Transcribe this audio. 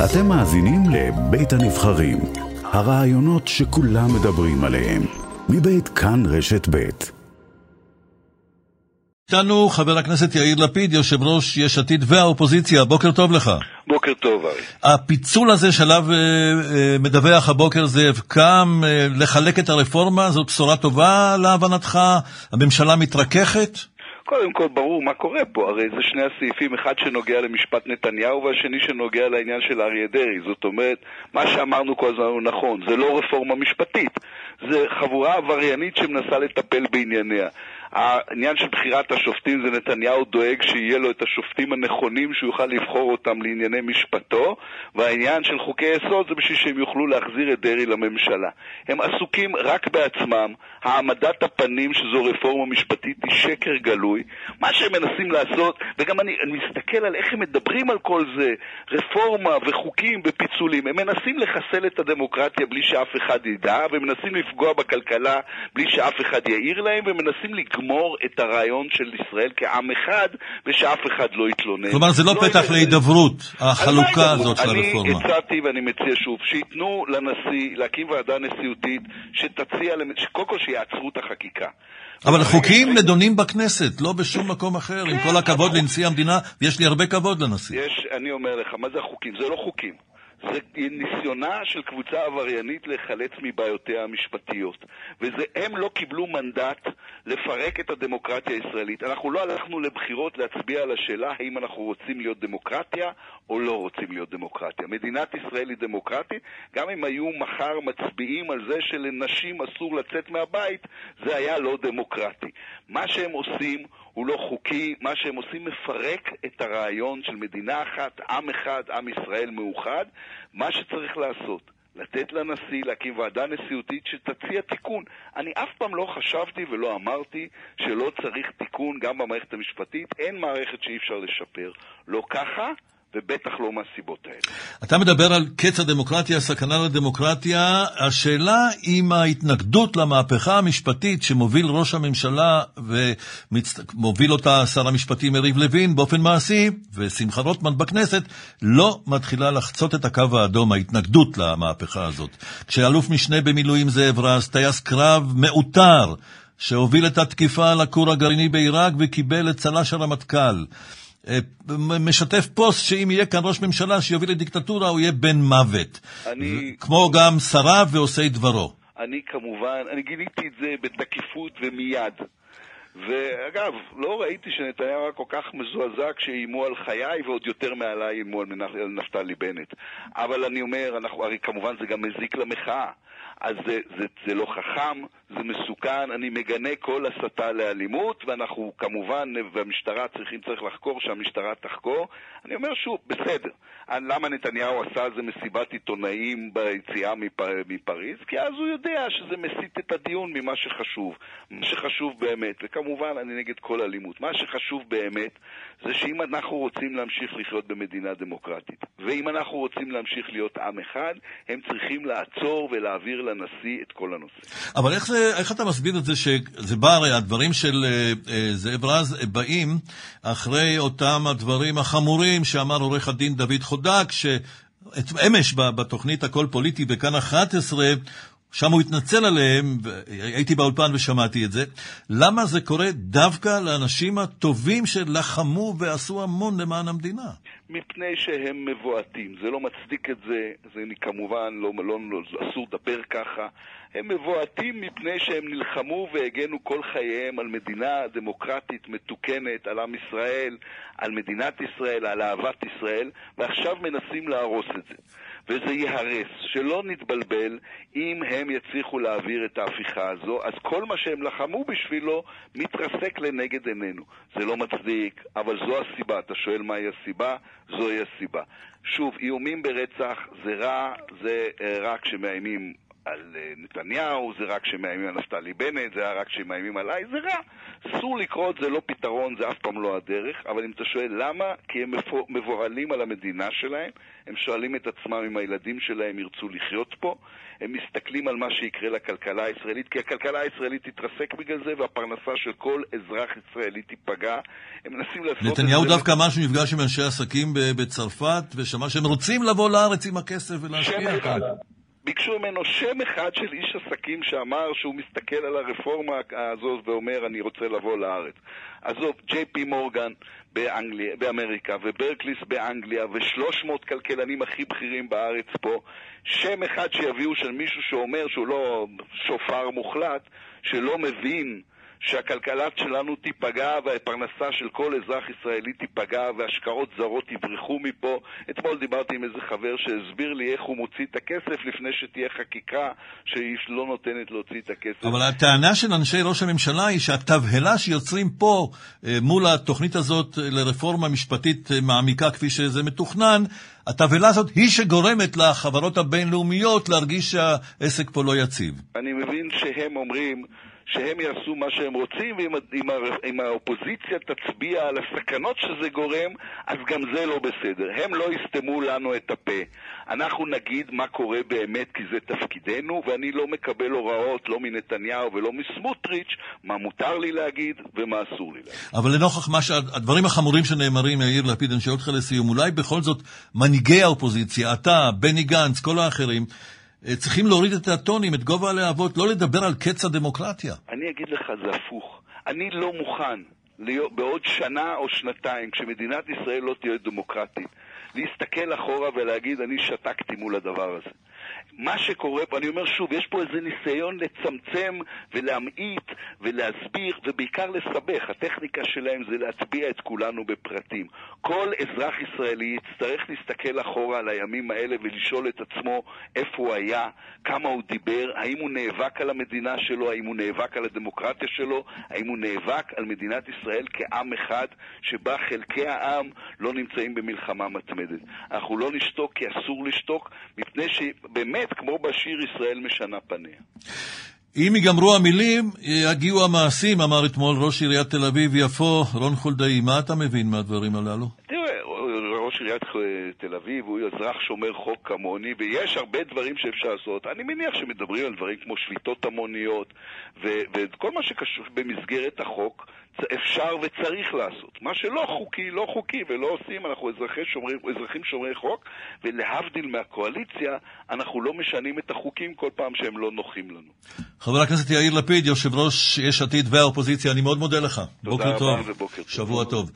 אתם מאזינים לבית הנבחרים, הרעיונות שכולם מדברים עליהם, מבית כאן רשת בית. איתנו חבר הכנסת יאיר לפיד, יושב ראש יש עתיד והאופוזיציה, בוקר טוב לך. בוקר טוב, ארי. הפיצול הזה שעליו אה, אה, מדווח הבוקר זאב קם, אה, לחלק את הרפורמה, זאת בשורה טובה להבנתך? הממשלה מתרככת? קודם כל, ברור מה קורה פה, הרי זה שני הסעיפים, אחד שנוגע למשפט נתניהו והשני שנוגע לעניין של אריה דרעי. זאת אומרת, מה שאמרנו כל הזמן הוא נכון, זה לא רפורמה משפטית, זה חבורה עבריינית שמנסה לטפל בענייניה. העניין של בחירת השופטים זה נתניהו דואג שיהיה לו את השופטים הנכונים שהוא יוכל לבחור אותם לענייני משפטו והעניין של חוקי יסוד זה בשביל שהם יוכלו להחזיר את דרעי לממשלה. הם עסוקים רק בעצמם, העמדת הפנים שזו רפורמה משפטית היא שקר גלוי. מה שהם מנסים לעשות, וגם אני, אני מסתכל על איך הם מדברים על כל זה, רפורמה וחוקים ופיצולים, הם מנסים לחסל את הדמוקרטיה בלי שאף אחד ידע, והם מנסים לפגוע בכלכלה בלי שאף אחד יעיר להם, והם מנסים לגמור את הרעיון של ישראל כעם אחד, ושאף אחד לא יתלונן. כלומר, זה לא, לא פתח להידברות, החלוקה הזאת של הרפורמה. אני הצעתי ואני מציע שוב, שייתנו לנשיא להקים ועדה נשיאותית שתציע, קודם כל שיעצרו את החקיקה. אבל חוקים נדונים בכנסת, לא בשום מקום אחר, עם כל הכבוד לנשיא המדינה, ויש לי הרבה כבוד לנשיא. יש, אני אומר לך, מה זה החוקים? זה לא חוקים. זה ניסיונה של קבוצה עבריינית להיחלץ מבעיותיה המשפטיות. והם לא קיבלו מנדט לפרק את הדמוקרטיה הישראלית. אנחנו לא הלכנו לבחירות להצביע על השאלה האם אנחנו רוצים להיות דמוקרטיה או לא רוצים להיות דמוקרטיה. מדינת ישראל היא דמוקרטית, גם אם היו מחר מצביעים על זה שלנשים אסור לצאת מהבית, זה היה לא דמוקרטי. מה שהם עושים הוא לא חוקי, מה שהם עושים מפרק את הרעיון של מדינה אחת, עם אחד, עם ישראל מאוחד. מה שצריך לעשות, לתת לנשיא להקים ועדה נשיאותית שתציע תיקון. אני אף פעם לא חשבתי ולא אמרתי שלא צריך תיקון גם במערכת המשפטית, אין מערכת שאי אפשר לשפר. לא ככה ובטח לא מהסיבות האלה. אתה מדבר על קץ הדמוקרטיה, סכנה לדמוקרטיה. השאלה אם ההתנגדות למהפכה המשפטית שמוביל ראש הממשלה ומוביל אותה שר המשפטים יריב לוין באופן מעשי, ושמחה רוטמן בכנסת, לא מתחילה לחצות את הקו האדום, ההתנגדות למהפכה הזאת. כשאלוף משנה במילואים זאב רז, טייס קרב מעוטר, שהוביל את התקיפה על הכור הגרעיני בעיראק וקיבל את צל"ש הרמטכ"ל. אה, משתף פוסט שאם יהיה כאן ראש ממשלה שיוביל לדיקטטורה, הוא יהיה בן מוות. אני... כמו גם שריו ועושי דברו. אני כמובן, אני גיליתי את זה בתקיפות ומיד. ואגב, לא ראיתי שנתניהו היה כל כך מזועזע כשאיימו על חיי, ועוד יותר מעליי איימו על נפתלי בנט. אבל אני אומר, אנחנו, הרי כמובן זה גם מזיק למחאה. אז זה, זה, זה לא חכם, זה מסוכן, אני מגנה כל הסתה לאלימות, ואנחנו כמובן, והמשטרה צריכים, צריך לחקור, שהמשטרה תחקור. אני אומר שוב, בסדר. למה נתניהו עשה על זה מסיבת עיתונאים ביציאה מפר, מפריז? כי אז הוא יודע שזה מסיט את הדיון ממה שחשוב. מה שחשוב באמת, וכמובן אני נגד כל אלימות, מה שחשוב באמת זה שאם אנחנו רוצים להמשיך לחיות במדינה דמוקרטית, ואם אנחנו רוצים להמשיך להיות עם אחד, הם צריכים לעצור ולהעביר לנשיא את כל הנושא. אבל איך, זה, איך אתה מסביר את זה שזה בא, הרי הדברים של אה, אה, זאב רז באים אחרי אותם הדברים החמורים שאמר עורך הדין דוד חודק, ש... אמש בתוכנית הכל פוליטי בכאן 11, שם הוא התנצל עליהם, הייתי באולפן ושמעתי את זה. למה זה קורה דווקא לאנשים הטובים שלחמו ועשו המון למען המדינה? מפני שהם מבועתים. זה לא מצדיק את זה, זה כמובן לא, לא, לא, אסור לדבר ככה. הם מבועתים מפני שהם נלחמו והגנו כל חייהם על מדינה דמוקרטית מתוקנת, על עם ישראל, על מדינת ישראל, על אהבת ישראל, ועכשיו מנסים להרוס את זה. וזה ייהרס. שלא נתבלבל אם הם יצליחו להעביר את ההפיכה הזו, אז כל מה שהם לחמו בשבילו מתרסק לנגד עינינו. זה לא מצדיק, אבל זו הסיבה. אתה שואל מהי הסיבה? זוהי הסיבה. שוב, איומים ברצח זה רע, זה רע כשמאיימים על אה, נתניהו, זה רק כשמאיימים על נפתלי בנט, זה רק כשמאיימים עליי, זה רע. אסור לקרות, זה לא פתרון, זה אף פעם לא הדרך, אבל אם אתה שואל למה, כי הם מבוהלים על המדינה שלהם, הם שואלים את עצמם אם הילדים שלהם ירצו לחיות פה, הם מסתכלים על מה שיקרה לכלכלה הישראלית, כי הכלכלה הישראלית תתרסק בגלל זה, והפרנסה של כל אזרח ישראלי תיפגע. הם מנסים לעשות את זה... נתניהו דווקא אמר שהוא נפגש עם אנשי עסקים בצרפת, ושמע שהם רוצים לבוא לארץ עם הכסף ולהשקיע כאן. ביקשו ממנו שם אחד של איש עסקים שאמר שהוא מסתכל על הרפורמה הזאת ואומר אני רוצה לבוא לארץ. עזוב, ג'יי פי מורגן באנגליה, באמריקה וברקליס באנגליה ושלוש מאות כלכלנים הכי בכירים בארץ פה, שם אחד שיביאו של מישהו שאומר שהוא לא שופר מוחלט, שלא מבין שהכלכלה שלנו תיפגע והפרנסה של כל אזרח ישראלי תיפגע והשקעות זרות יברחו מפה. אתמול דיברתי עם איזה חבר שהסביר לי איך הוא מוציא את הכסף לפני שתהיה חקיקה שהיא לא נותנת להוציא את הכסף. אבל הטענה של אנשי ראש הממשלה היא שהתבהלה שיוצרים פה אה, מול התוכנית הזאת לרפורמה משפטית אה, מעמיקה כפי שזה מתוכנן, התבהלה הזאת היא שגורמת לחברות הבינלאומיות להרגיש שהעסק פה לא יציב. אני מבין שהם אומרים... שהם יעשו מה שהם רוצים, ואם אם, האופוזיציה תצביע על הסכנות שזה גורם, אז גם זה לא בסדר. הם לא יסתמו לנו את הפה. אנחנו נגיד מה קורה באמת, כי זה תפקידנו, ואני לא מקבל הוראות לא מנתניהו ולא מסמוטריץ', מה מותר לי להגיד ומה אסור לי להגיד. אבל לנוכח מה שהדברים החמורים שנאמרים, יאיר לפיד, אני שואל אותך לסיום, אולי בכל זאת מנהיגי האופוזיציה, אתה, בני גנץ, כל האחרים, צריכים להוריד את הטונים, את גובה הלהבות, לא לדבר על קץ הדמוקרטיה. אני אגיד לך, זה הפוך. אני לא מוכן להיות, בעוד שנה או שנתיים, כשמדינת ישראל לא תהיה דמוקרטית, להסתכל אחורה ולהגיד, אני שתקתי מול הדבר הזה. מה שקורה פה, אני אומר שוב, יש פה איזה ניסיון לצמצם ולהמעיט ולהסביר ובעיקר לסבך. הטכניקה שלהם זה להטביע את כולנו בפרטים. כל אזרח ישראלי יצטרך להסתכל אחורה על הימים האלה ולשאול את עצמו איפה הוא היה, כמה הוא דיבר, האם הוא נאבק על המדינה שלו, האם הוא נאבק על הדמוקרטיה שלו, האם הוא נאבק על מדינת ישראל כעם אחד שבה חלקי העם לא נמצאים במלחמה מתמדת. אנחנו לא נשתוק כי אסור לשתוק, מפני שבאמת באמת, כמו בשיר ישראל משנה פניה. אם ייגמרו המילים, יגיעו המעשים, אמר אתמול ראש עיריית תל אביב-יפו, רון חולדאי. מה אתה מבין מהדברים הללו? ראש עיריית תל אביב הוא אזרח שומר חוק כמוני, ויש הרבה דברים שאפשר לעשות. אני מניח שמדברים על דברים כמו שביתות המוניות, וכל מה שקשור במסגרת החוק. אפשר וצריך לעשות. מה שלא חוקי, לא חוקי, ולא עושים, אנחנו אזרחי שומרי, אזרחים שומרי חוק, ולהבדיל מהקואליציה, אנחנו לא משנים את החוקים כל פעם שהם לא נוחים לנו. חבר הכנסת יאיר לפיד, יושב ראש יש עתיד והאופוזיציה, אני מאוד מודה לך. בוקר טוב. ובוקר טוב. שבוע טוב.